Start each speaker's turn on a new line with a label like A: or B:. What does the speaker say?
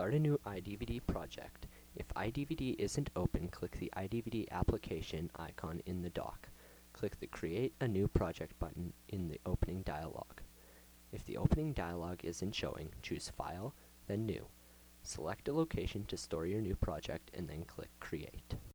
A: start a new iDVD project. If iDVD isn't open, click the iDVD application icon in the dock. Click the Create a New Project button in the opening dialog. If the opening dialog isn't showing, choose File, then New. Select a location to store your new project and then click Create.